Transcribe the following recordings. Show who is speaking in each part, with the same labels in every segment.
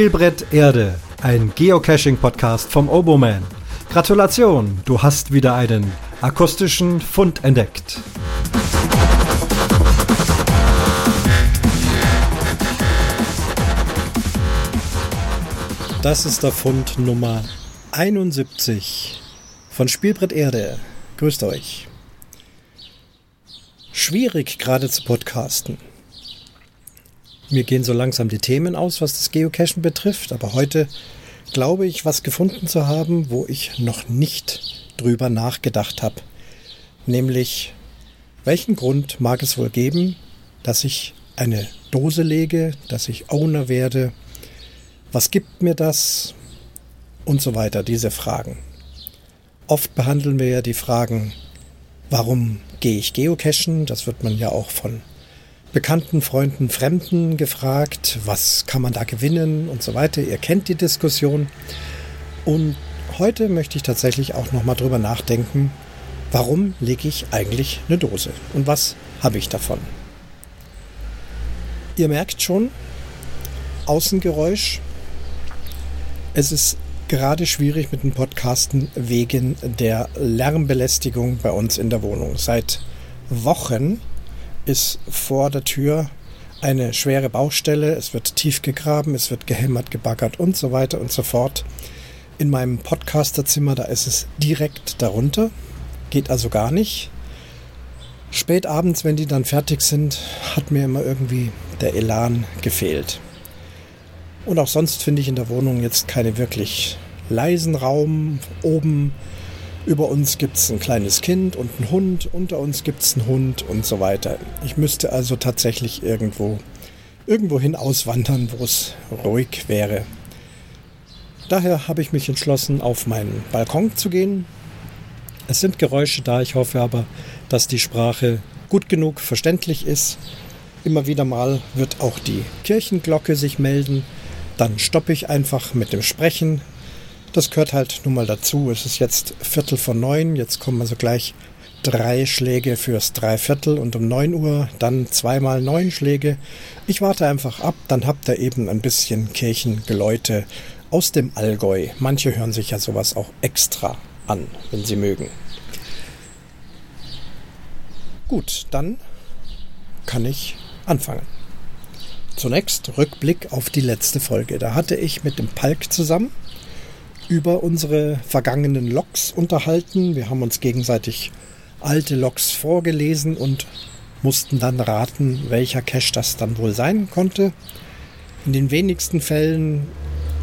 Speaker 1: Spielbrett Erde, ein Geocaching-Podcast vom Oboman. Gratulation, du hast wieder einen akustischen Fund entdeckt. Das ist der Fund Nummer 71 von Spielbrett Erde. Grüßt euch. Schwierig gerade zu podcasten. Mir gehen so langsam die Themen aus, was das Geocachen betrifft, aber heute glaube ich, was gefunden zu haben, wo ich noch nicht drüber nachgedacht habe. Nämlich, welchen Grund mag es wohl geben, dass ich eine Dose lege, dass ich Owner werde, was gibt mir das und so weiter, diese Fragen. Oft behandeln wir ja die Fragen, warum gehe ich geocachen? Das wird man ja auch von Bekannten, Freunden, Fremden gefragt, was kann man da gewinnen und so weiter. Ihr kennt die Diskussion. Und heute möchte ich tatsächlich auch nochmal drüber nachdenken, warum lege ich eigentlich eine Dose und was habe ich davon? Ihr merkt schon, Außengeräusch. Es ist gerade schwierig mit dem Podcasten wegen der Lärmbelästigung bei uns in der Wohnung. Seit Wochen ist vor der Tür eine schwere Baustelle. Es wird tief gegraben, es wird gehämmert, gebaggert und so weiter und so fort. In meinem Podcasterzimmer, da ist es direkt darunter. Geht also gar nicht. Spät abends, wenn die dann fertig sind, hat mir immer irgendwie der Elan gefehlt. Und auch sonst finde ich in der Wohnung jetzt keine wirklich leisen Raum. Oben über uns gibt es ein kleines Kind und einen Hund, unter uns gibt es einen Hund und so weiter. Ich müsste also tatsächlich irgendwo irgendwohin auswandern, wo es ruhig wäre. Daher habe ich mich entschlossen, auf meinen Balkon zu gehen. Es sind Geräusche da, ich hoffe aber, dass die Sprache gut genug verständlich ist. Immer wieder mal wird auch die Kirchenglocke sich melden. Dann stoppe ich einfach mit dem Sprechen, das gehört halt nun mal dazu. Es ist jetzt Viertel vor neun, jetzt kommen also gleich drei Schläge fürs Dreiviertel und um neun Uhr dann zweimal neun Schläge. Ich warte einfach ab, dann habt ihr eben ein bisschen Kirchengeläute aus dem Allgäu. Manche hören sich ja sowas auch extra an, wenn sie mögen. Gut, dann kann ich anfangen. Zunächst Rückblick auf die letzte Folge. Da hatte ich mit dem Palk zusammen über unsere vergangenen Logs unterhalten. Wir haben uns gegenseitig alte Logs vorgelesen und mussten dann raten, welcher Cache das dann wohl sein konnte. In den wenigsten Fällen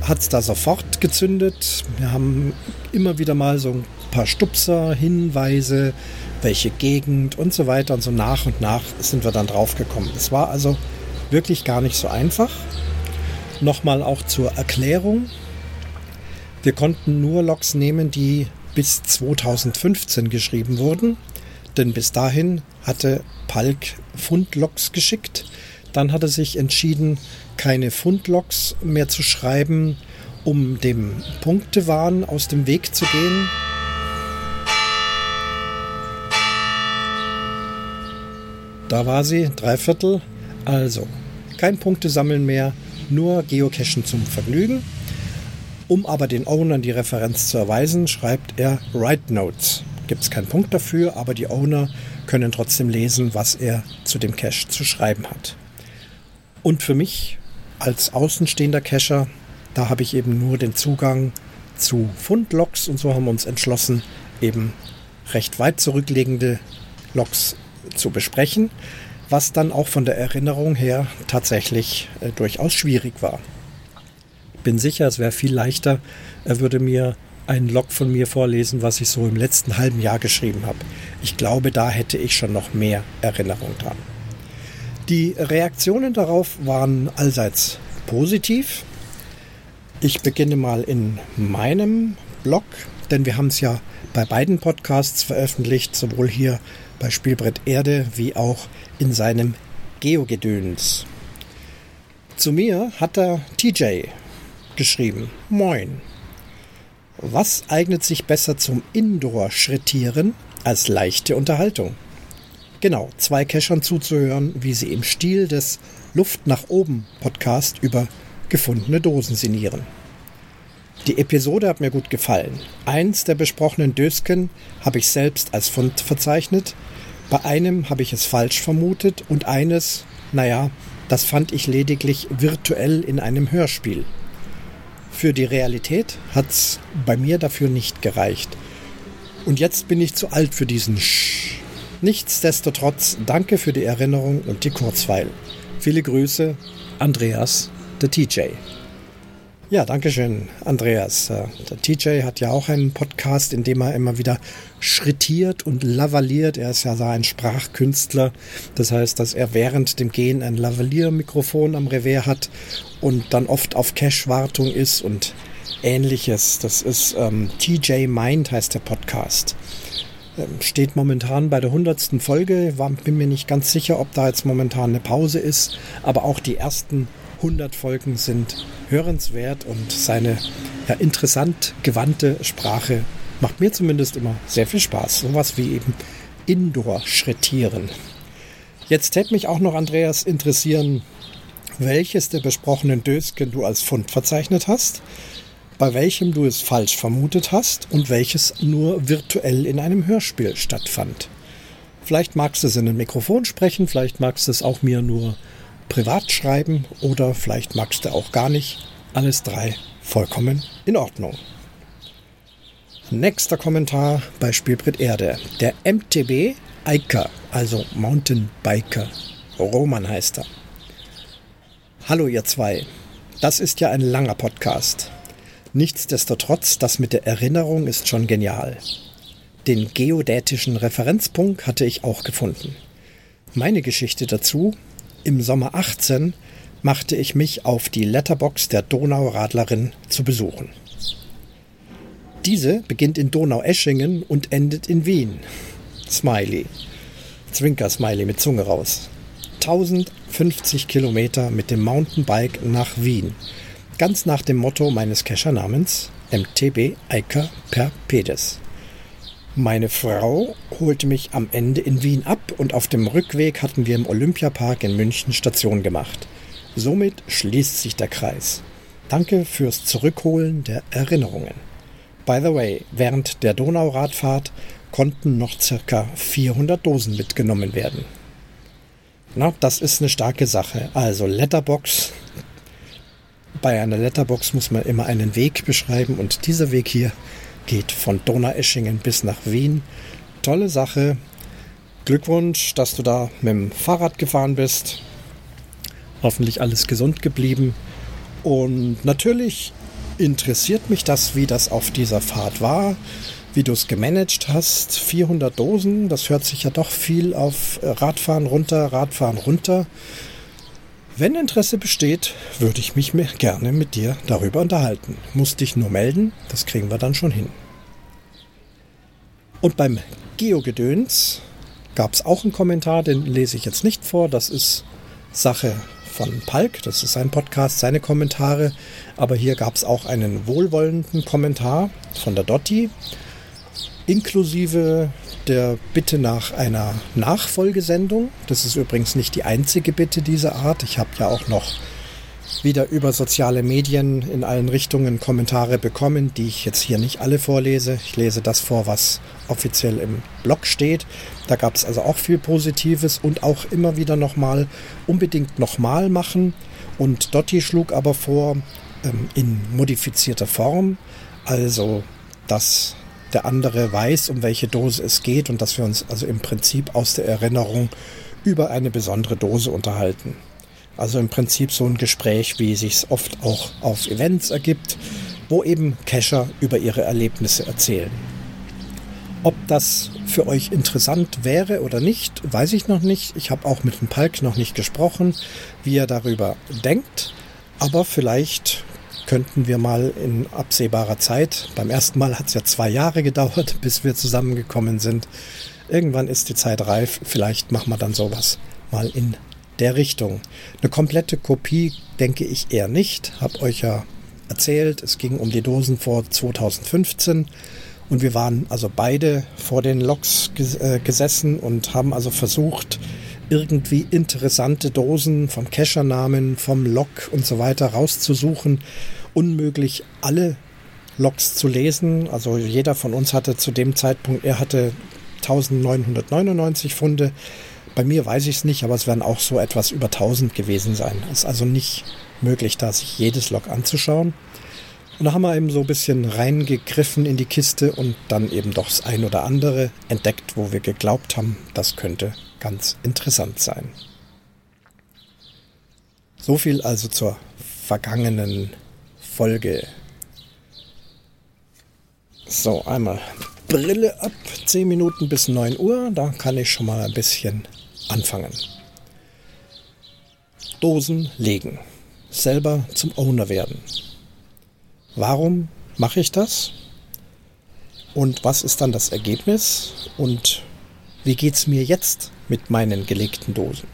Speaker 1: hat es da sofort gezündet. Wir haben immer wieder mal so ein paar Stupser, Hinweise, welche Gegend und so weiter und so nach und nach sind wir dann drauf gekommen. Es war also wirklich gar nicht so einfach. Nochmal auch zur Erklärung. Wir konnten nur Logs nehmen, die bis 2015 geschrieben wurden, denn bis dahin hatte Palk Fundlogs geschickt. Dann hat er sich entschieden, keine Fundlogs mehr zu schreiben, um dem Punktewahn aus dem Weg zu gehen. Da war sie, drei Viertel. Also, kein Punktesammeln mehr, nur Geocachen zum Vergnügen. Um aber den Ownern die Referenz zu erweisen, schreibt er Write Notes. Gibt es keinen Punkt dafür, aber die Owner können trotzdem lesen, was er zu dem Cache zu schreiben hat. Und für mich als außenstehender Cacher, da habe ich eben nur den Zugang zu Fundlogs und so haben wir uns entschlossen, eben recht weit zurückliegende Logs zu besprechen, was dann auch von der Erinnerung her tatsächlich äh, durchaus schwierig war bin sicher, es wäre viel leichter, er würde mir einen Log von mir vorlesen, was ich so im letzten halben Jahr geschrieben habe. Ich glaube, da hätte ich schon noch mehr Erinnerung dran. Die Reaktionen darauf waren allseits positiv. Ich beginne mal in meinem Blog, denn wir haben es ja bei beiden Podcasts veröffentlicht, sowohl hier bei Spielbrett Erde wie auch in seinem Geogedöns. Zu mir hat der TJ geschrieben. Moin. Was eignet sich besser zum Indoor-Schrittieren als leichte Unterhaltung? Genau, zwei Cachern zuzuhören, wie sie im Stil des Luft nach oben Podcast über gefundene Dosen signieren. Die Episode hat mir gut gefallen. Eins der besprochenen Dösken habe ich selbst als Fund verzeichnet. Bei einem habe ich es falsch vermutet und eines, naja, das fand ich lediglich virtuell in einem Hörspiel. Für die Realität hat's bei mir dafür nicht gereicht. Und jetzt bin ich zu alt für diesen Sch. Nichtsdestotrotz danke für die Erinnerung und die Kurzweil. Viele Grüße, Andreas, der TJ. Ja, danke schön, Andreas. Äh, der TJ hat ja auch einen Podcast, in dem er immer wieder schrittiert und lavaliert. Er ist ja so ein Sprachkünstler. Das heißt, dass er während dem Gehen ein Lavaliermikrofon am Revers hat und dann oft auf Cache-Wartung ist und ähnliches. Das ist ähm, TJ Mind heißt der Podcast. Ähm, steht momentan bei der hundertsten Folge. War, bin mir nicht ganz sicher, ob da jetzt momentan eine Pause ist. Aber auch die ersten 100 Folgen sind hörenswert und seine ja, interessant gewandte Sprache macht mir zumindest immer sehr viel Spaß. Sowas wie eben Indoor-Schrittieren. Jetzt hätte mich auch noch, Andreas, interessieren, welches der besprochenen Dösken du als Fund verzeichnet hast, bei welchem du es falsch vermutet hast und welches nur virtuell in einem Hörspiel stattfand. Vielleicht magst du es in ein Mikrofon sprechen, vielleicht magst du es auch mir nur privat schreiben oder vielleicht magst du auch gar nicht. Alles drei vollkommen in Ordnung. Nächster Kommentar bei Spielbrett Erde. Der MTB Eiker, also Mountainbiker. Roman heißt er. Hallo ihr zwei. Das ist ja ein langer Podcast. Nichtsdestotrotz, das mit der Erinnerung ist schon genial. Den geodätischen Referenzpunkt hatte ich auch gefunden. Meine Geschichte dazu im Sommer 18 machte ich mich auf die Letterbox der Donauradlerin zu besuchen. Diese beginnt in Donaueschingen und endet in Wien. Smiley. Zwinker-Smiley mit Zunge raus. 1050 Kilometer mit dem Mountainbike nach Wien. Ganz nach dem Motto meines Kescher-Namens MTB Eiker per Pedes. Meine Frau holte mich am Ende in Wien ab und auf dem Rückweg hatten wir im Olympiapark in München Station gemacht. Somit schließt sich der Kreis. Danke fürs Zurückholen der Erinnerungen. By the way, während der Donauradfahrt konnten noch circa 400 Dosen mitgenommen werden. Na, das ist eine starke Sache. Also Letterbox. Bei einer Letterbox muss man immer einen Weg beschreiben und dieser Weg hier geht von Donaueschingen bis nach Wien. Tolle Sache. Glückwunsch, dass du da mit dem Fahrrad gefahren bist. Hoffentlich alles gesund geblieben. Und natürlich interessiert mich das, wie das auf dieser Fahrt war, wie du es gemanagt hast. 400 Dosen, das hört sich ja doch viel auf Radfahren runter, Radfahren runter. Wenn Interesse besteht, würde ich mich gerne mit dir darüber unterhalten. Muss dich nur melden, das kriegen wir dann schon hin. Und beim Geogedöns gab es auch einen Kommentar, den lese ich jetzt nicht vor. Das ist Sache von Palk, das ist sein Podcast, seine Kommentare. Aber hier gab es auch einen wohlwollenden Kommentar von der Dotti, inklusive der Bitte nach einer Nachfolgesendung. Das ist übrigens nicht die einzige Bitte dieser Art. Ich habe ja auch noch wieder über soziale Medien in allen Richtungen Kommentare bekommen, die ich jetzt hier nicht alle vorlese. Ich lese das vor, was offiziell im Blog steht. Da gab es also auch viel Positives und auch immer wieder nochmal unbedingt nochmal machen. Und Dotti schlug aber vor, ähm, in modifizierter Form, also dass der andere weiß, um welche Dose es geht und dass wir uns also im Prinzip aus der Erinnerung über eine besondere Dose unterhalten. Also im Prinzip so ein Gespräch, wie sich es oft auch auf Events ergibt, wo eben Cacher über ihre Erlebnisse erzählen. Ob das für euch interessant wäre oder nicht, weiß ich noch nicht. Ich habe auch mit dem Palk noch nicht gesprochen, wie er darüber denkt. Aber vielleicht könnten wir mal in absehbarer Zeit, beim ersten Mal hat es ja zwei Jahre gedauert, bis wir zusammengekommen sind. Irgendwann ist die Zeit reif, vielleicht machen wir dann sowas mal in der Richtung. Eine komplette Kopie denke ich eher nicht. Hab euch ja erzählt, es ging um die Dosen vor 2015 und wir waren also beide vor den Loks äh, gesessen und haben also versucht, irgendwie interessante Dosen vom Cacher-Namen, vom Log und so weiter rauszusuchen. Unmöglich alle Logs zu lesen. Also jeder von uns hatte zu dem Zeitpunkt, er hatte 1999 Funde. Bei mir weiß ich es nicht, aber es werden auch so etwas über 1000 gewesen sein. Es ist also nicht möglich, da sich jedes Log anzuschauen. Und da haben wir eben so ein bisschen reingegriffen in die Kiste und dann eben doch das ein oder andere entdeckt, wo wir geglaubt haben, das könnte ganz interessant sein. So viel also zur vergangenen Folge. So, einmal Brille ab, 10 Minuten bis 9 Uhr, da kann ich schon mal ein bisschen anfangen. Dosen legen, selber zum Owner werden. Warum mache ich das? Und was ist dann das Ergebnis? Und wie geht es mir jetzt mit meinen gelegten Dosen?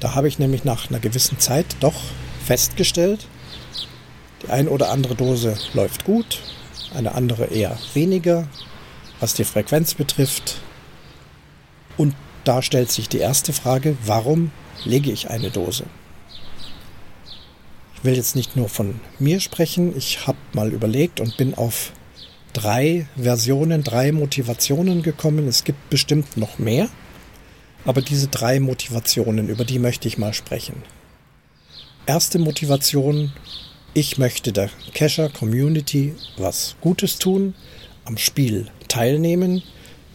Speaker 1: Da habe ich nämlich nach einer gewissen Zeit doch festgestellt, die ein oder andere Dose läuft gut, eine andere eher weniger, was die Frequenz betrifft. Und da stellt sich die erste Frage, warum lege ich eine Dose? Ich will jetzt nicht nur von mir sprechen. Ich habe mal überlegt und bin auf drei Versionen, drei Motivationen gekommen. Es gibt bestimmt noch mehr. Aber diese drei Motivationen, über die möchte ich mal sprechen. Erste Motivation, ich möchte der Cacher Community was Gutes tun, am Spiel teilnehmen,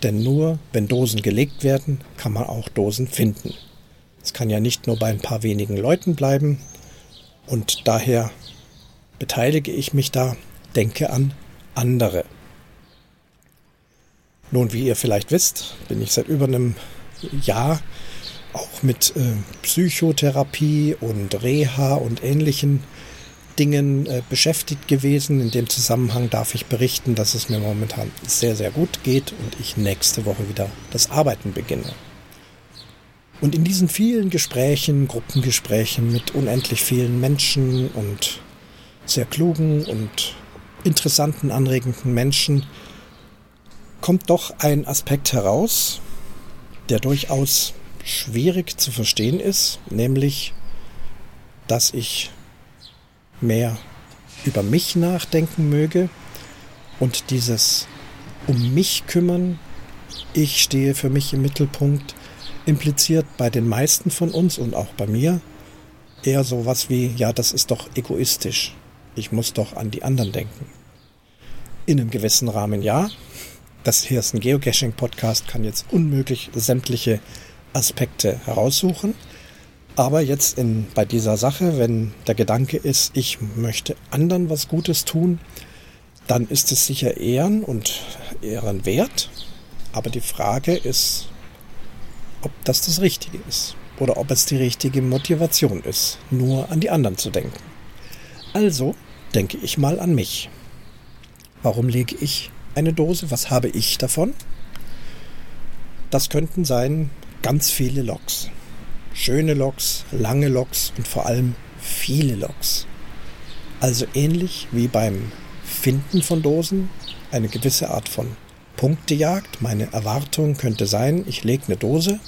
Speaker 1: denn nur wenn Dosen gelegt werden, kann man auch Dosen finden. Es kann ja nicht nur bei ein paar wenigen Leuten bleiben, und daher beteilige ich mich da, denke an andere. Nun, wie ihr vielleicht wisst, bin ich seit über einem Jahr auch mit äh, Psychotherapie und Reha und ähnlichen Dingen äh, beschäftigt gewesen. In dem Zusammenhang darf ich berichten, dass es mir momentan sehr, sehr gut geht und ich nächste Woche wieder das Arbeiten beginne. Und in diesen vielen Gesprächen, Gruppengesprächen mit unendlich vielen Menschen und sehr klugen und interessanten, anregenden Menschen, kommt doch ein Aspekt heraus, der durchaus schwierig zu verstehen ist, nämlich, dass ich mehr über mich nachdenken möge und dieses um mich kümmern, ich stehe für mich im Mittelpunkt, impliziert bei den meisten von uns und auch bei mir eher so was wie, ja, das ist doch egoistisch. Ich muss doch an die anderen denken. In einem gewissen Rahmen ja. Das hier ist ein Geocaching-Podcast, kann jetzt unmöglich sämtliche Aspekte heraussuchen. Aber jetzt in, bei dieser Sache, wenn der Gedanke ist, ich möchte anderen was Gutes tun, dann ist es sicher Ehren und Ehrenwert. Aber die Frage ist, ob das das Richtige ist oder ob es die richtige Motivation ist, nur an die anderen zu denken. Also denke ich mal an mich. Warum lege ich eine Dose? Was habe ich davon? Das könnten sein ganz viele Loks. Schöne Loks, lange Loks und vor allem viele Loks. Also ähnlich wie beim Finden von Dosen, eine gewisse Art von Punktejagd. Meine Erwartung könnte sein, ich lege eine Dose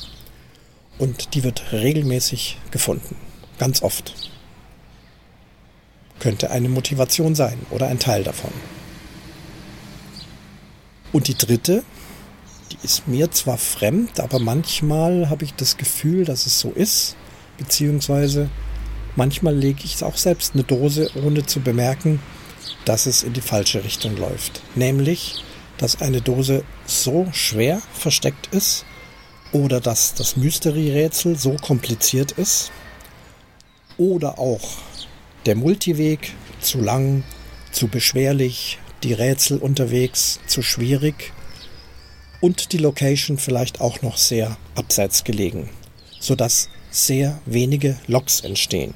Speaker 1: und die wird regelmäßig gefunden. Ganz oft. Könnte eine Motivation sein oder ein Teil davon. Und die dritte, ist mir zwar fremd, aber manchmal habe ich das Gefühl, dass es so ist, beziehungsweise manchmal lege ich auch selbst eine Dose, ohne zu bemerken, dass es in die falsche Richtung läuft. Nämlich, dass eine Dose so schwer versteckt ist oder dass das Mystery-Rätsel so kompliziert ist oder auch der Multiweg zu lang, zu beschwerlich, die Rätsel unterwegs zu schwierig und die Location vielleicht auch noch sehr abseits gelegen, sodass sehr wenige Loks entstehen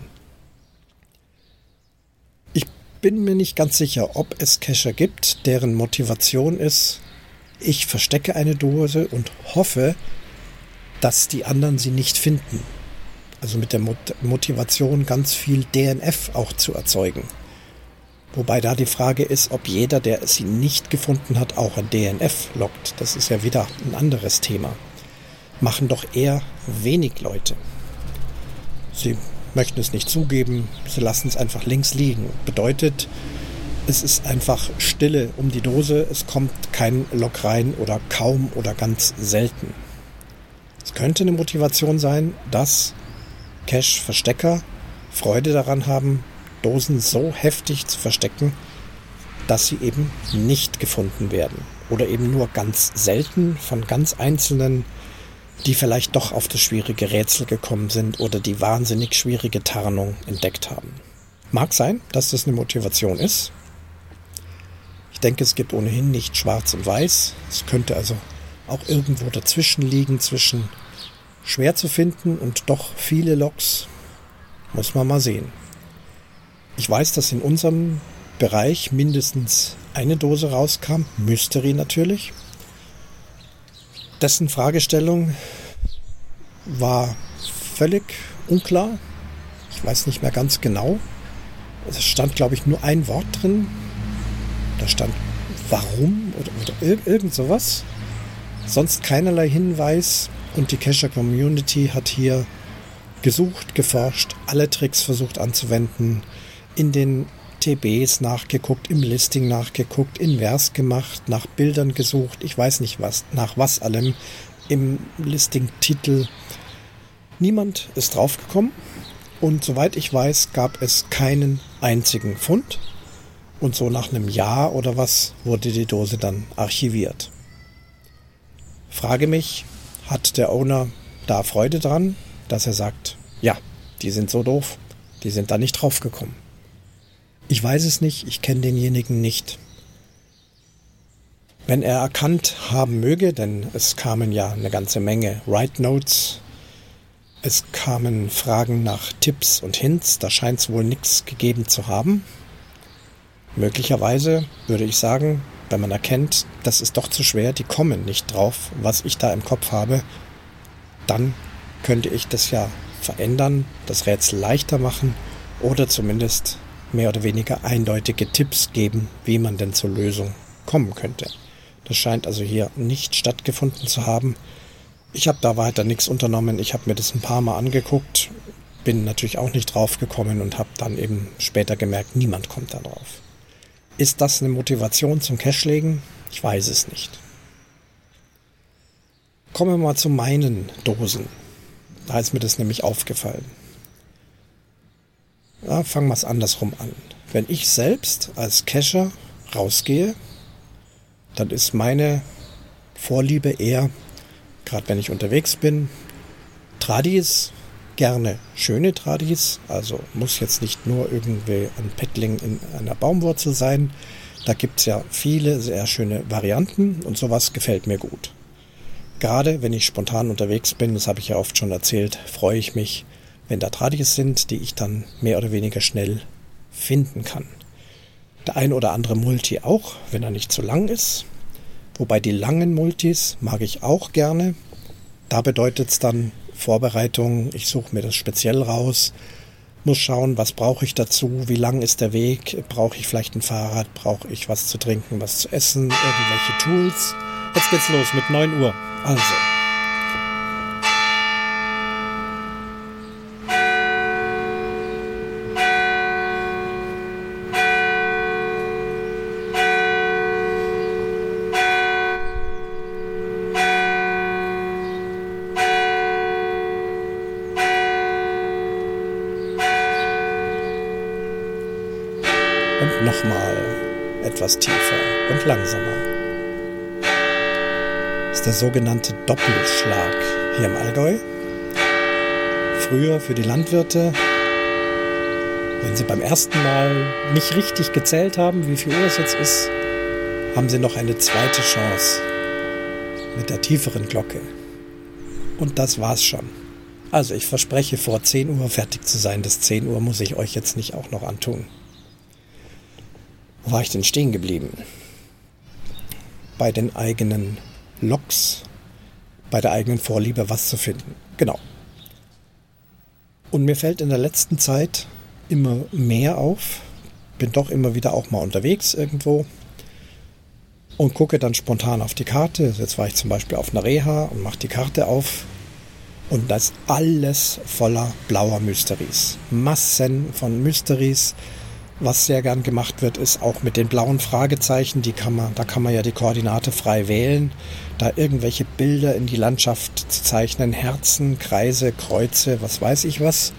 Speaker 1: bin mir nicht ganz sicher, ob es Cacher gibt, deren Motivation ist, ich verstecke eine Dose und hoffe, dass die anderen sie nicht finden. Also mit der Motivation ganz viel DNF auch zu erzeugen. Wobei da die Frage ist, ob jeder, der sie nicht gefunden hat, auch ein DNF lockt. Das ist ja wieder ein anderes Thema. machen doch eher wenig Leute. Sie möchten es nicht zugeben, sie lassen es einfach links liegen. Bedeutet, es ist einfach Stille um die Dose, es kommt kein Lok rein oder kaum oder ganz selten. Es könnte eine Motivation sein, dass Cache-Verstecker Freude daran haben, Dosen so heftig zu verstecken, dass sie eben nicht gefunden werden. Oder eben nur ganz selten von ganz einzelnen, die vielleicht doch auf das schwierige Rätsel gekommen sind oder die wahnsinnig schwierige Tarnung entdeckt haben. Mag sein, dass das eine Motivation ist. Ich denke, es gibt ohnehin nicht schwarz und weiß. Es könnte also auch irgendwo dazwischen liegen, zwischen schwer zu finden und doch viele Loks. Muss man mal sehen. Ich weiß, dass in unserem Bereich mindestens eine Dose rauskam, Mystery natürlich. Dessen Fragestellung war völlig unklar. Ich weiß nicht mehr ganz genau. Es stand, glaube ich, nur ein Wort drin. Da stand warum oder, oder irgend sowas. Sonst keinerlei Hinweis. Und die Cacher Community hat hier gesucht, geforscht, alle Tricks versucht anzuwenden, in den TBs nachgeguckt, im Listing nachgeguckt, invers gemacht, nach Bildern gesucht, ich weiß nicht was, nach was allem, im Listing-Titel. Niemand ist draufgekommen und soweit ich weiß, gab es keinen einzigen Fund. Und so nach einem Jahr oder was wurde die Dose dann archiviert. Frage mich, hat der Owner da Freude dran, dass er sagt, ja, die sind so doof, die sind da nicht draufgekommen. Ich weiß es nicht, ich kenne denjenigen nicht. Wenn er erkannt haben möge, denn es kamen ja eine ganze Menge Write Notes, es kamen Fragen nach Tipps und Hints, da scheint es wohl nichts gegeben zu haben. Möglicherweise würde ich sagen, wenn man erkennt, das ist doch zu schwer, die kommen nicht drauf, was ich da im Kopf habe, dann könnte ich das ja verändern, das Rätsel leichter machen oder zumindest mehr oder weniger eindeutige Tipps geben, wie man denn zur Lösung kommen könnte. Das scheint also hier nicht stattgefunden zu haben. Ich habe da weiter nichts unternommen. Ich habe mir das ein paar Mal angeguckt, bin natürlich auch nicht drauf gekommen und habe dann eben später gemerkt, niemand kommt da drauf. Ist das eine Motivation zum Cashlegen? Ich weiß es nicht. Kommen wir mal zu meinen Dosen. Da ist mir das nämlich aufgefallen. Ja, fangen wir es andersrum an. Wenn ich selbst als Cacher rausgehe, dann ist meine Vorliebe eher, gerade wenn ich unterwegs bin, Tradis, gerne schöne Tradis, also muss jetzt nicht nur irgendwie ein Paddling in einer Baumwurzel sein. Da gibt es ja viele sehr schöne Varianten und sowas gefällt mir gut. Gerade wenn ich spontan unterwegs bin, das habe ich ja oft schon erzählt, freue ich mich, wenn da Tradis sind, die ich dann mehr oder weniger schnell finden kann. Der ein oder andere Multi auch, wenn er nicht zu lang ist. Wobei die langen Multis mag ich auch gerne. Da bedeutet es dann Vorbereitung, ich suche mir das speziell raus, muss schauen, was brauche ich dazu, wie lang ist der Weg, brauche ich vielleicht ein Fahrrad, brauche ich was zu trinken, was zu essen, irgendwelche Tools. Jetzt geht's los mit 9 Uhr. Also. Der sogenannte Doppelschlag hier im Allgäu. Früher für die Landwirte, wenn sie beim ersten Mal nicht richtig gezählt haben, wie viel Uhr es jetzt ist, haben sie noch eine zweite Chance mit der tieferen Glocke. Und das war's schon. Also ich verspreche vor 10 Uhr fertig zu sein. Das 10 Uhr muss ich euch jetzt nicht auch noch antun. Wo war ich denn stehen geblieben? Bei den eigenen Loks bei der eigenen Vorliebe was zu finden. Genau. Und mir fällt in der letzten Zeit immer mehr auf, bin doch immer wieder auch mal unterwegs irgendwo, und gucke dann spontan auf die Karte. Jetzt war ich zum Beispiel auf einer Reha und mache die Karte auf und das alles voller blauer Mysteries. Massen von Mysteries. Was sehr gern gemacht wird, ist auch mit den blauen Fragezeichen, die kann man, da kann man ja die Koordinate frei wählen, da irgendwelche Bilder in die Landschaft zu zeichnen, Herzen, Kreise, Kreuze, was weiß ich was.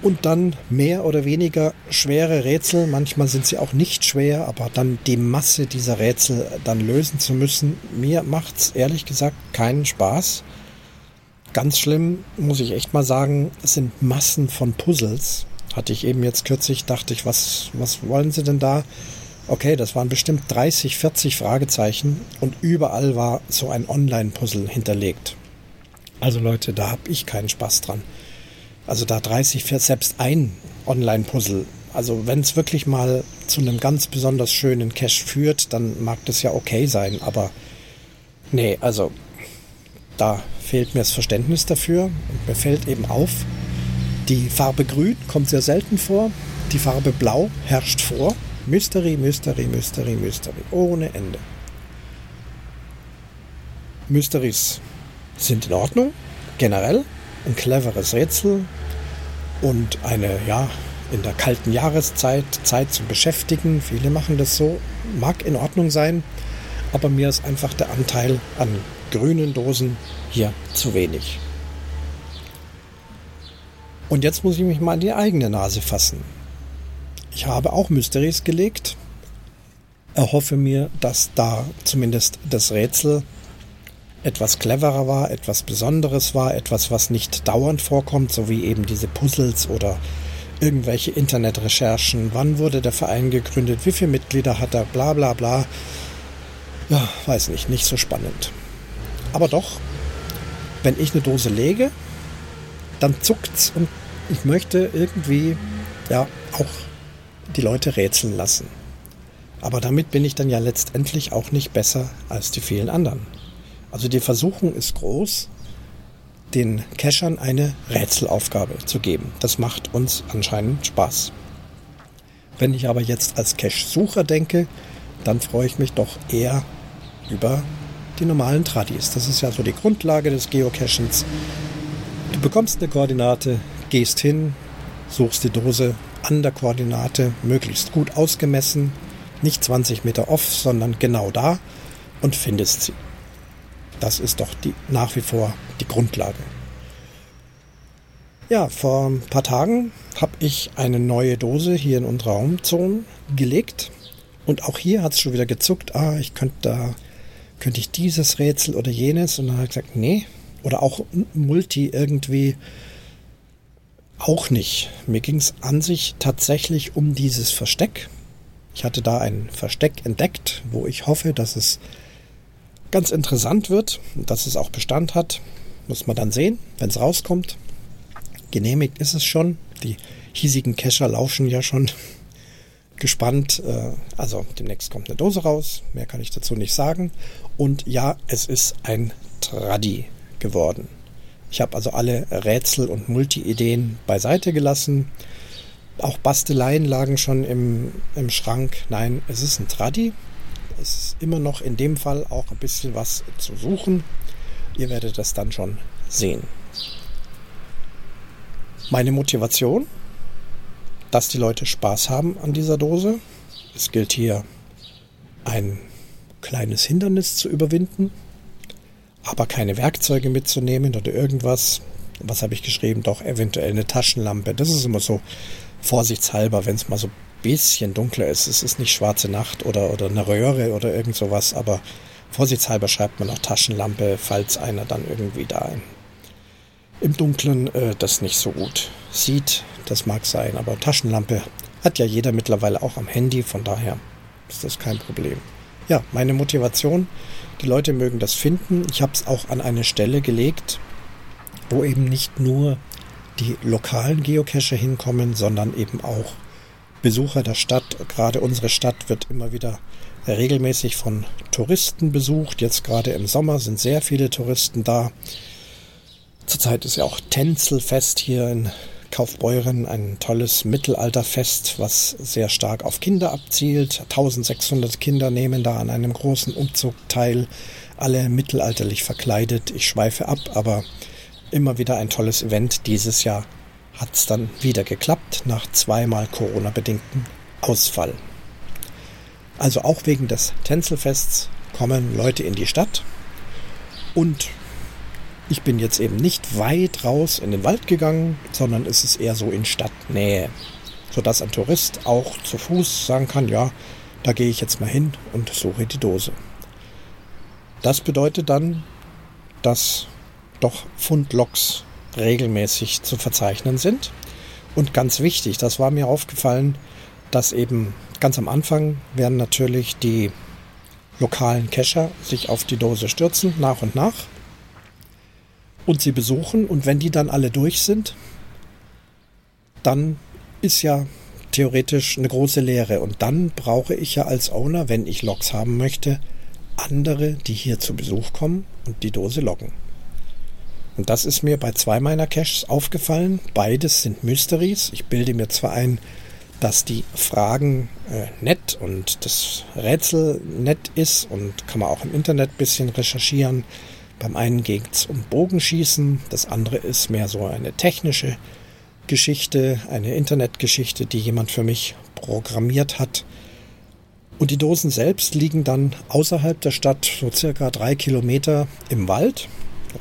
Speaker 1: Und dann mehr oder weniger schwere Rätsel, manchmal sind sie auch nicht schwer, aber dann die Masse dieser Rätsel dann lösen zu müssen, mir macht's ehrlich gesagt keinen Spaß. Ganz schlimm, muss ich echt mal sagen, sind Massen von Puzzles. Hatte ich eben jetzt kürzlich, dachte ich, was, was wollen Sie denn da? Okay, das waren bestimmt 30, 40 Fragezeichen und überall war so ein Online-Puzzle hinterlegt. Also Leute, da habe ich keinen Spaß dran. Also da 30, selbst ein Online-Puzzle. Also wenn es wirklich mal zu einem ganz besonders schönen Cache führt, dann mag das ja okay sein. Aber nee, also da fehlt mir das Verständnis dafür. Und mir fällt eben auf, die Farbe Grün kommt sehr selten vor. Die Farbe Blau herrscht vor. Mystery, Mystery, Mystery, Mystery. Ohne Ende. Mysteries sind in Ordnung, generell. Ein cleveres Rätsel und eine, ja, in der kalten Jahreszeit Zeit zum Beschäftigen. Viele machen das so. Mag in Ordnung sein, aber mir ist einfach der Anteil an grünen Dosen hier zu wenig. Und jetzt muss ich mich mal in die eigene Nase fassen. Ich habe auch Mysteries gelegt. Erhoffe mir, dass da zumindest das Rätsel etwas cleverer war, etwas Besonderes war, etwas, was nicht dauernd vorkommt, so wie eben diese Puzzles oder irgendwelche Internetrecherchen. Wann wurde der Verein gegründet? Wie viele Mitglieder hat er? Bla bla bla. Ja, weiß nicht, nicht so spannend. Aber doch, wenn ich eine Dose lege, dann zuckt's und ich möchte irgendwie ja auch die Leute rätseln lassen. Aber damit bin ich dann ja letztendlich auch nicht besser als die vielen anderen. Also die Versuchung ist groß, den Cachern eine Rätselaufgabe zu geben. Das macht uns anscheinend Spaß. Wenn ich aber jetzt als Cache-Sucher denke, dann freue ich mich doch eher über die normalen Tradis. Das ist ja so die Grundlage des Geocachens. Du bekommst eine Koordinate, gehst hin, suchst die Dose an der Koordinate, möglichst gut ausgemessen, nicht 20 Meter off, sondern genau da und findest sie. Das ist doch die, nach wie vor die Grundlage. Ja, vor ein paar Tagen habe ich eine neue Dose hier in unsere Raumzone gelegt. Und auch hier hat es schon wieder gezuckt. Ah, ich könnte da könnte ich dieses Rätsel oder jenes? Und dann habe ich gesagt, nee. Oder auch Multi irgendwie auch nicht. Mir ging es an sich tatsächlich um dieses Versteck. Ich hatte da ein Versteck entdeckt, wo ich hoffe, dass es ganz interessant wird und dass es auch Bestand hat. Muss man dann sehen, wenn es rauskommt. Genehmigt ist es schon. Die hiesigen Kescher lauschen ja schon gespannt. Äh, also demnächst kommt eine Dose raus. Mehr kann ich dazu nicht sagen. Und ja, es ist ein Tradi geworden. Ich habe also alle Rätsel und Multi-Ideen beiseite gelassen. Auch Basteleien lagen schon im, im Schrank. Nein, es ist ein Tradi. Es ist immer noch in dem Fall auch ein bisschen was zu suchen. Ihr werdet das dann schon sehen. Meine Motivation, dass die Leute Spaß haben an dieser Dose. Es gilt hier ein kleines Hindernis zu überwinden, aber keine Werkzeuge mitzunehmen oder irgendwas. Was habe ich geschrieben? Doch eventuell eine Taschenlampe. Das ist immer so vorsichtshalber, wenn es mal so ein bisschen dunkler ist. Es ist nicht schwarze Nacht oder, oder eine Röhre oder irgend sowas, aber vorsichtshalber schreibt man noch Taschenlampe, falls einer dann irgendwie da im Dunkeln äh, das nicht so gut sieht. Das mag sein, aber Taschenlampe hat ja jeder mittlerweile auch am Handy, von daher ist das kein Problem ja, meine Motivation. Die Leute mögen das finden. Ich habe es auch an eine Stelle gelegt, wo eben nicht nur die lokalen Geocacher hinkommen, sondern eben auch Besucher der Stadt. Gerade unsere Stadt wird immer wieder regelmäßig von Touristen besucht. Jetzt gerade im Sommer sind sehr viele Touristen da. Zurzeit ist ja auch Tänzelfest hier in Kaufbeuren ein tolles Mittelalterfest, was sehr stark auf Kinder abzielt. 1600 Kinder nehmen da an einem großen Umzug teil, alle mittelalterlich verkleidet. Ich schweife ab, aber immer wieder ein tolles Event. Dieses Jahr hat es dann wieder geklappt, nach zweimal Corona-bedingten Ausfall. Also auch wegen des Tänzelfests kommen Leute in die Stadt und ich bin jetzt eben nicht weit raus in den Wald gegangen, sondern es ist eher so in Stadtnähe, sodass ein Tourist auch zu Fuß sagen kann, ja, da gehe ich jetzt mal hin und suche die Dose. Das bedeutet dann, dass doch Fundloks regelmäßig zu verzeichnen sind. Und ganz wichtig, das war mir aufgefallen, dass eben ganz am Anfang werden natürlich die lokalen Kescher sich auf die Dose stürzen, nach und nach, und sie besuchen. Und wenn die dann alle durch sind, dann ist ja theoretisch eine große Lehre. Und dann brauche ich ja als Owner, wenn ich Loks haben möchte, andere, die hier zu Besuch kommen und die Dose loggen. Und das ist mir bei zwei meiner Caches aufgefallen. Beides sind Mysteries. Ich bilde mir zwar ein, dass die Fragen äh, nett und das Rätsel nett ist und kann man auch im Internet ein bisschen recherchieren. Beim einen geht es um Bogenschießen, das andere ist mehr so eine technische Geschichte, eine Internetgeschichte, die jemand für mich programmiert hat. Und die Dosen selbst liegen dann außerhalb der Stadt, so circa drei Kilometer im Wald,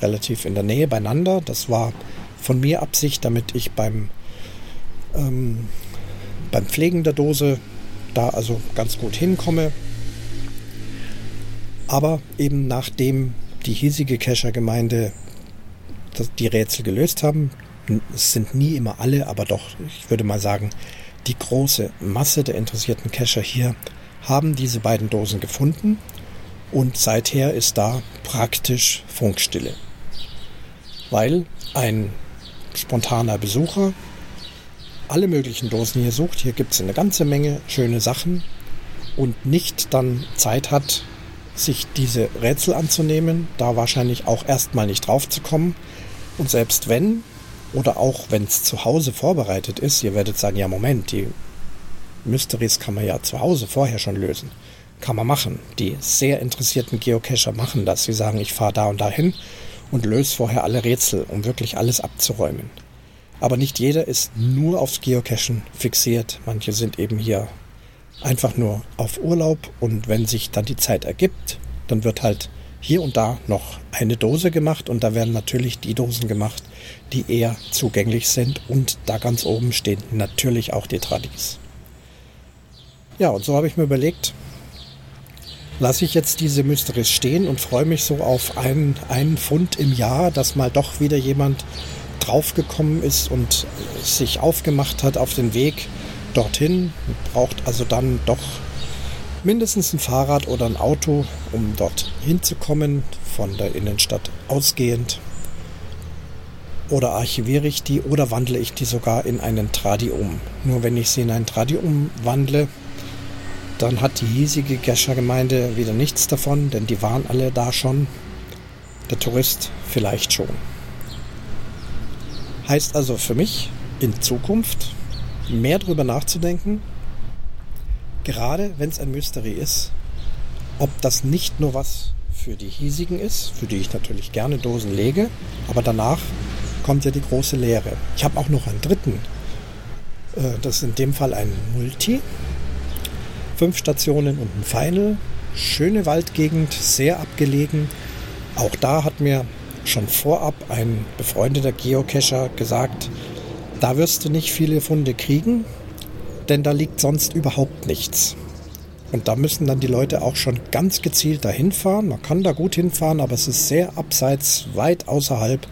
Speaker 1: relativ in der Nähe beieinander. Das war von mir Absicht, damit ich beim ähm, beim Pflegen der Dose da also ganz gut hinkomme. Aber eben nachdem die hiesige Kescher-Gemeinde die Rätsel gelöst haben, es sind nie immer alle, aber doch, ich würde mal sagen, die große Masse der interessierten Kescher hier haben diese beiden Dosen gefunden und seither ist da praktisch Funkstille. Weil ein spontaner Besucher alle möglichen Dosen hier sucht. Hier gibt es eine ganze Menge schöne Sachen und nicht dann Zeit hat, sich diese Rätsel anzunehmen, da wahrscheinlich auch erstmal nicht drauf zu kommen. Und selbst wenn, oder auch wenn es zu Hause vorbereitet ist, ihr werdet sagen, ja Moment, die Mysteries kann man ja zu Hause vorher schon lösen. Kann man machen. Die sehr interessierten Geocacher machen das. Sie sagen, ich fahre da und dahin und löse vorher alle Rätsel, um wirklich alles abzuräumen. Aber nicht jeder ist nur aufs Geocachen fixiert. Manche sind eben hier einfach nur auf Urlaub und wenn sich dann die Zeit ergibt, dann wird halt hier und da noch eine Dose gemacht und da werden natürlich die Dosen gemacht, die eher zugänglich sind und da ganz oben stehen natürlich auch die Tradis. Ja, und so habe ich mir überlegt, lasse ich jetzt diese Mysteries stehen und freue mich so auf einen, einen Pfund im Jahr, dass mal doch wieder jemand draufgekommen ist und sich aufgemacht hat auf den Weg dorthin, braucht also dann doch mindestens ein Fahrrad oder ein Auto, um dort hinzukommen, von der Innenstadt ausgehend. Oder archiviere ich die oder wandle ich die sogar in einen Tradi um. Nur wenn ich sie in einen Tradi umwandle, dann hat die hiesige Gescher-Gemeinde wieder nichts davon, denn die waren alle da schon. Der Tourist vielleicht schon. Heißt also für mich in Zukunft mehr darüber nachzudenken, gerade wenn es ein Mystery ist, ob das nicht nur was für die hiesigen ist, für die ich natürlich gerne Dosen lege, aber danach kommt ja die große Lehre. Ich habe auch noch einen dritten. Äh, das ist in dem Fall ein Multi. Fünf Stationen und ein Final. Schöne Waldgegend, sehr abgelegen. Auch da hat mir schon vorab ein befreundeter Geocacher gesagt, da wirst du nicht viele Funde kriegen, denn da liegt sonst überhaupt nichts. Und da müssen dann die Leute auch schon ganz gezielt dahin fahren. Man kann da gut hinfahren, aber es ist sehr abseits, weit außerhalb.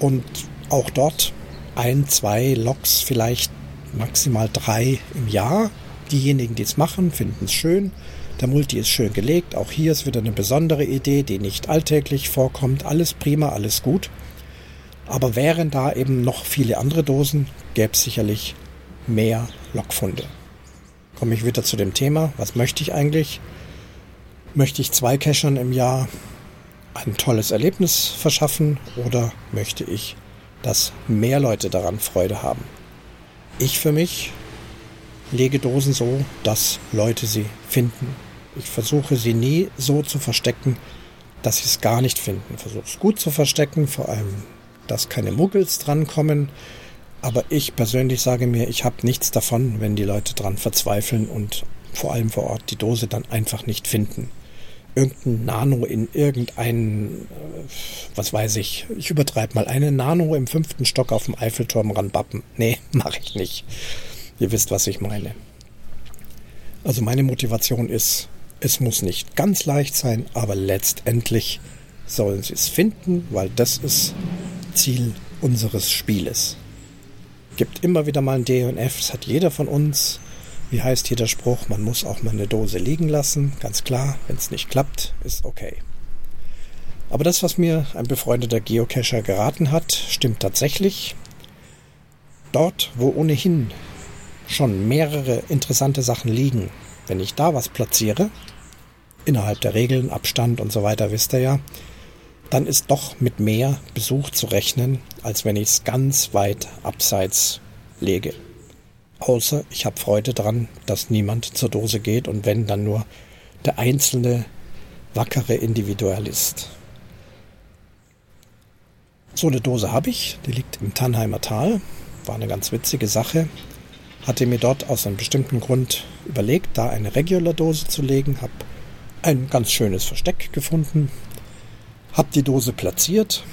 Speaker 1: Und auch dort ein, zwei Loks, vielleicht maximal drei im Jahr. Diejenigen, die es machen, finden es schön. Der Multi ist schön gelegt. Auch hier ist wieder eine besondere Idee, die nicht alltäglich vorkommt. Alles prima, alles gut. Aber wären da eben noch viele andere Dosen, gäbe es sicherlich mehr Lokfunde. Komme ich wieder zu dem Thema. Was möchte ich eigentlich? Möchte ich zwei Cachern im Jahr ein tolles Erlebnis verschaffen oder möchte ich dass mehr Leute daran Freude haben. Ich für mich lege Dosen so, dass Leute sie finden. Ich versuche sie nie so zu verstecken, dass sie es gar nicht finden. Versuche es gut zu verstecken, vor allem, dass keine Muggels drankommen. Aber ich persönlich sage mir, ich habe nichts davon, wenn die Leute dran verzweifeln und vor allem vor Ort die Dose dann einfach nicht finden. Irgendein Nano in irgendein, äh, was weiß ich, ich übertreibe mal, eine Nano im fünften Stock auf dem Eiffelturm ranbappen. Nee, mache ich nicht. Ihr wisst, was ich meine. Also meine Motivation ist, es muss nicht ganz leicht sein, aber letztendlich sollen sie es finden, weil das ist Ziel unseres Spieles. Gibt immer wieder mal ein D und F, das hat jeder von uns. Wie heißt hier der Spruch? Man muss auch mal eine Dose liegen lassen. Ganz klar, wenn es nicht klappt, ist okay. Aber das, was mir ein befreundeter Geocacher geraten hat, stimmt tatsächlich. Dort, wo ohnehin schon mehrere interessante Sachen liegen, wenn ich da was platziere, innerhalb der Regeln, Abstand und so weiter, wisst ihr ja, dann ist doch mit mehr Besuch zu rechnen, als wenn ich es ganz weit abseits lege. Außer ich habe Freude daran, dass niemand zur Dose geht und wenn dann nur der einzelne wackere Individualist. So eine Dose habe ich, die liegt im Tannheimer Tal, war eine ganz witzige Sache hatte mir dort aus einem bestimmten Grund überlegt, da eine Regular-Dose zu legen, habe ein ganz schönes Versteck gefunden, habe die Dose platziert,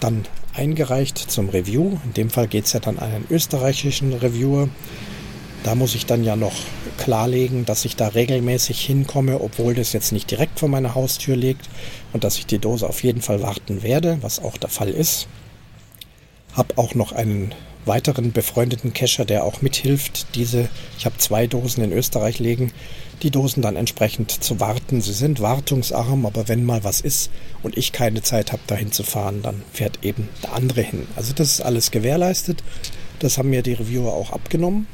Speaker 1: dann eingereicht zum Review. In dem Fall geht es ja dann an einen österreichischen Reviewer. Da muss ich dann ja noch klarlegen, dass ich da regelmäßig hinkomme, obwohl das jetzt nicht direkt vor meiner Haustür liegt und dass ich die Dose auf jeden Fall warten werde, was auch der Fall ist. Hab auch noch einen weiteren befreundeten Cacher, der auch mithilft, diese, ich habe zwei Dosen in Österreich legen, die Dosen dann entsprechend zu warten. Sie sind wartungsarm, aber wenn mal was ist und ich keine Zeit habe, dahin zu fahren, dann fährt eben der andere hin. Also das ist alles gewährleistet. Das haben mir die Reviewer auch abgenommen.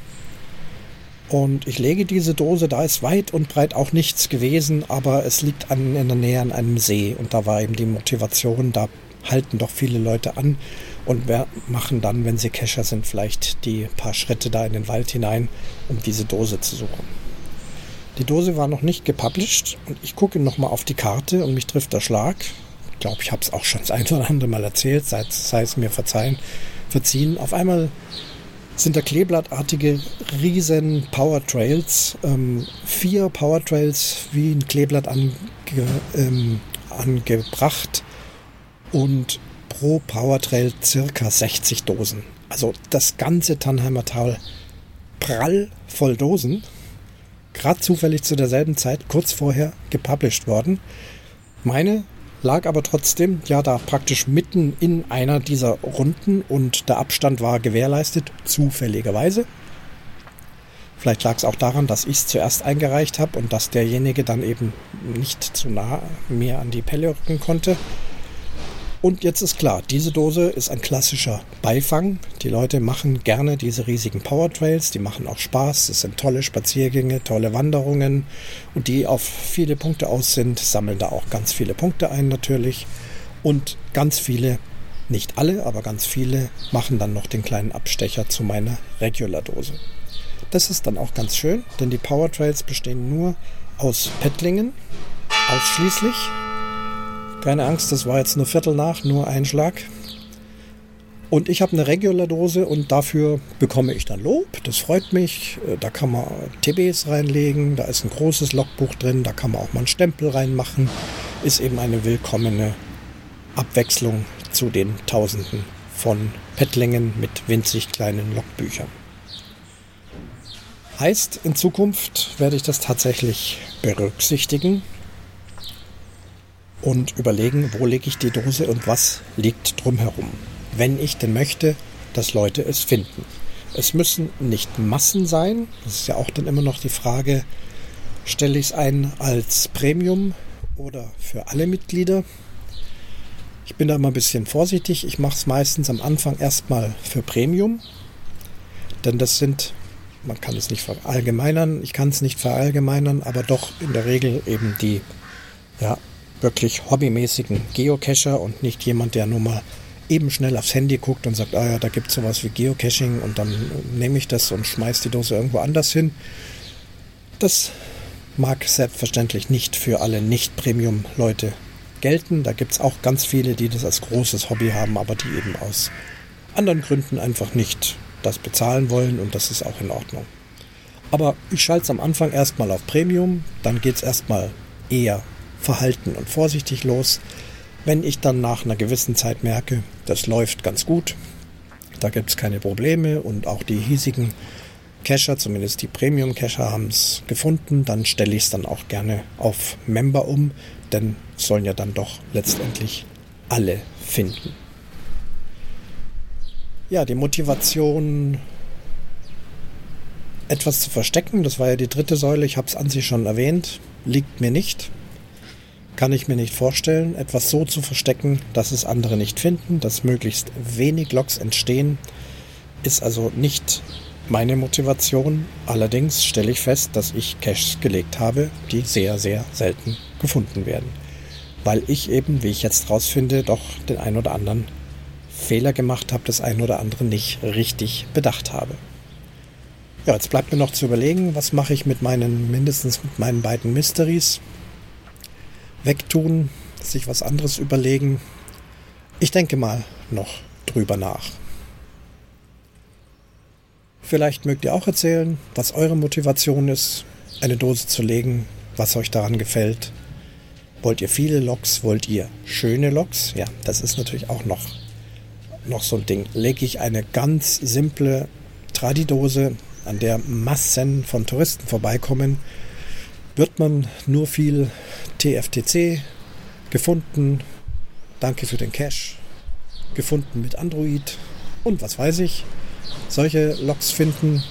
Speaker 1: Und ich lege diese Dose, da ist weit und breit auch nichts gewesen, aber es liegt an, in der Nähe an einem See. Und da war eben die Motivation, da halten doch viele Leute an und machen dann, wenn sie Kescher sind, vielleicht die paar Schritte da in den Wald hinein, um diese Dose zu suchen. Die Dose war noch nicht gepublished und ich gucke nochmal auf die Karte und mich trifft der Schlag. Ich glaube, ich habe es auch schon das ein oder andere Mal erzählt, sei, sei es mir verzeihen, verziehen. Auf einmal sind da kleeblattartige riesen Powertrails, ähm, vier Powertrails wie ein Kleeblatt ange, ähm, angebracht und pro Powertrail circa 60 Dosen. Also das ganze Tannheimer Tal prall voll Dosen. Gerade zufällig zu derselben Zeit, kurz vorher, gepublished worden. Meine lag aber trotzdem ja da praktisch mitten in einer dieser Runden und der Abstand war gewährleistet, zufälligerweise. Vielleicht lag es auch daran, dass ich es zuerst eingereicht habe und dass derjenige dann eben nicht zu nah mir an die Pelle rücken konnte. Und jetzt ist klar, diese Dose ist ein klassischer Beifang. Die Leute machen gerne diese riesigen Powertrails, die machen auch Spaß. Es sind tolle Spaziergänge, tolle Wanderungen und die auf viele Punkte aus sind, sammeln da auch ganz viele Punkte ein natürlich. Und ganz viele, nicht alle, aber ganz viele machen dann noch den kleinen Abstecher zu meiner Regular-Dose. Das ist dann auch ganz schön, denn die Powertrails bestehen nur aus Pettlingen, ausschließlich keine Angst, das war jetzt nur Viertel nach, nur ein Schlag. Und ich habe eine Regular-Dose und dafür bekomme ich dann Lob. Das freut mich. Äh, da kann man TBs reinlegen, da ist ein großes Logbuch drin, da kann man auch mal einen Stempel reinmachen. Ist eben eine willkommene Abwechslung zu den Tausenden von Pettlingen mit winzig kleinen Logbüchern. Heißt, in Zukunft werde ich das tatsächlich berücksichtigen und überlegen, wo lege ich die Dose und was liegt drumherum. Wenn ich denn möchte, dass Leute es finden. Es müssen nicht Massen sein. Das ist ja auch dann immer noch die Frage, stelle ich es ein als Premium oder für alle Mitglieder? Ich bin da immer ein bisschen vorsichtig. Ich mache es meistens am Anfang erstmal für Premium. Denn das sind, man kann es nicht verallgemeinern, ich kann es nicht verallgemeinern, aber doch in der Regel eben die ja, wirklich hobbymäßigen Geocacher und nicht jemand, der nur mal eben schnell aufs Handy guckt und sagt, ah ja, da gibt es sowas wie Geocaching und dann nehme ich das und schmeiße die Dose irgendwo anders hin. Das mag selbstverständlich nicht für alle Nicht-Premium-Leute gelten. Da gibt es auch ganz viele, die das als großes Hobby haben, aber die eben aus anderen Gründen einfach nicht das bezahlen wollen und das ist auch in Ordnung. Aber ich schalte es am Anfang erstmal auf Premium, dann geht es erstmal eher verhalten und vorsichtig los. Wenn ich dann nach einer gewissen Zeit merke, das läuft ganz gut, da gibt es keine Probleme und auch die hiesigen Cacher, zumindest die Premium-Cacher, haben es gefunden, dann stelle ich es dann auch gerne auf Member um, denn sollen ja dann doch letztendlich alle finden. Ja, die Motivation, etwas zu verstecken, das war ja die dritte Säule, ich habe es an sich schon erwähnt, liegt mir nicht. Kann ich mir nicht vorstellen, etwas so zu verstecken, dass es andere nicht finden, dass möglichst wenig Logs entstehen, ist also nicht meine Motivation. Allerdings stelle ich fest, dass ich Caches gelegt habe, die sehr, sehr selten gefunden werden. Weil ich eben, wie ich jetzt rausfinde, doch den ein oder anderen Fehler gemacht habe, das ein oder andere nicht richtig bedacht habe. Ja, jetzt bleibt mir noch zu überlegen, was mache ich mit meinen, mindestens mit meinen beiden Mysteries. Wegtun, sich was anderes überlegen. Ich denke mal noch drüber nach. Vielleicht mögt ihr auch erzählen, was eure Motivation ist, eine Dose zu legen, was euch daran gefällt. Wollt ihr viele Loks? Wollt ihr schöne Loks? Ja, das ist natürlich auch noch, noch so ein Ding. Lege ich eine ganz simple Tradidose, an der Massen von Touristen vorbeikommen, wird man nur viel TFTC gefunden. Danke für den Cache. Gefunden mit Android und was weiß ich solche Loks finden.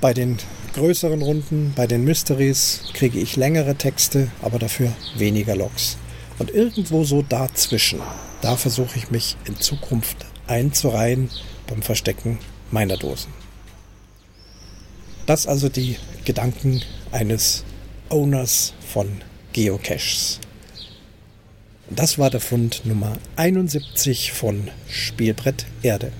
Speaker 1: Bei den größeren Runden, bei den Mysteries kriege ich längere Texte, aber dafür weniger Loks. Und irgendwo so dazwischen, da versuche ich mich in Zukunft einzureihen beim Verstecken meiner Dosen. Das also die Gedanken eines Owners von Geocaches. Das war der Fund Nummer 71 von Spielbrett Erde.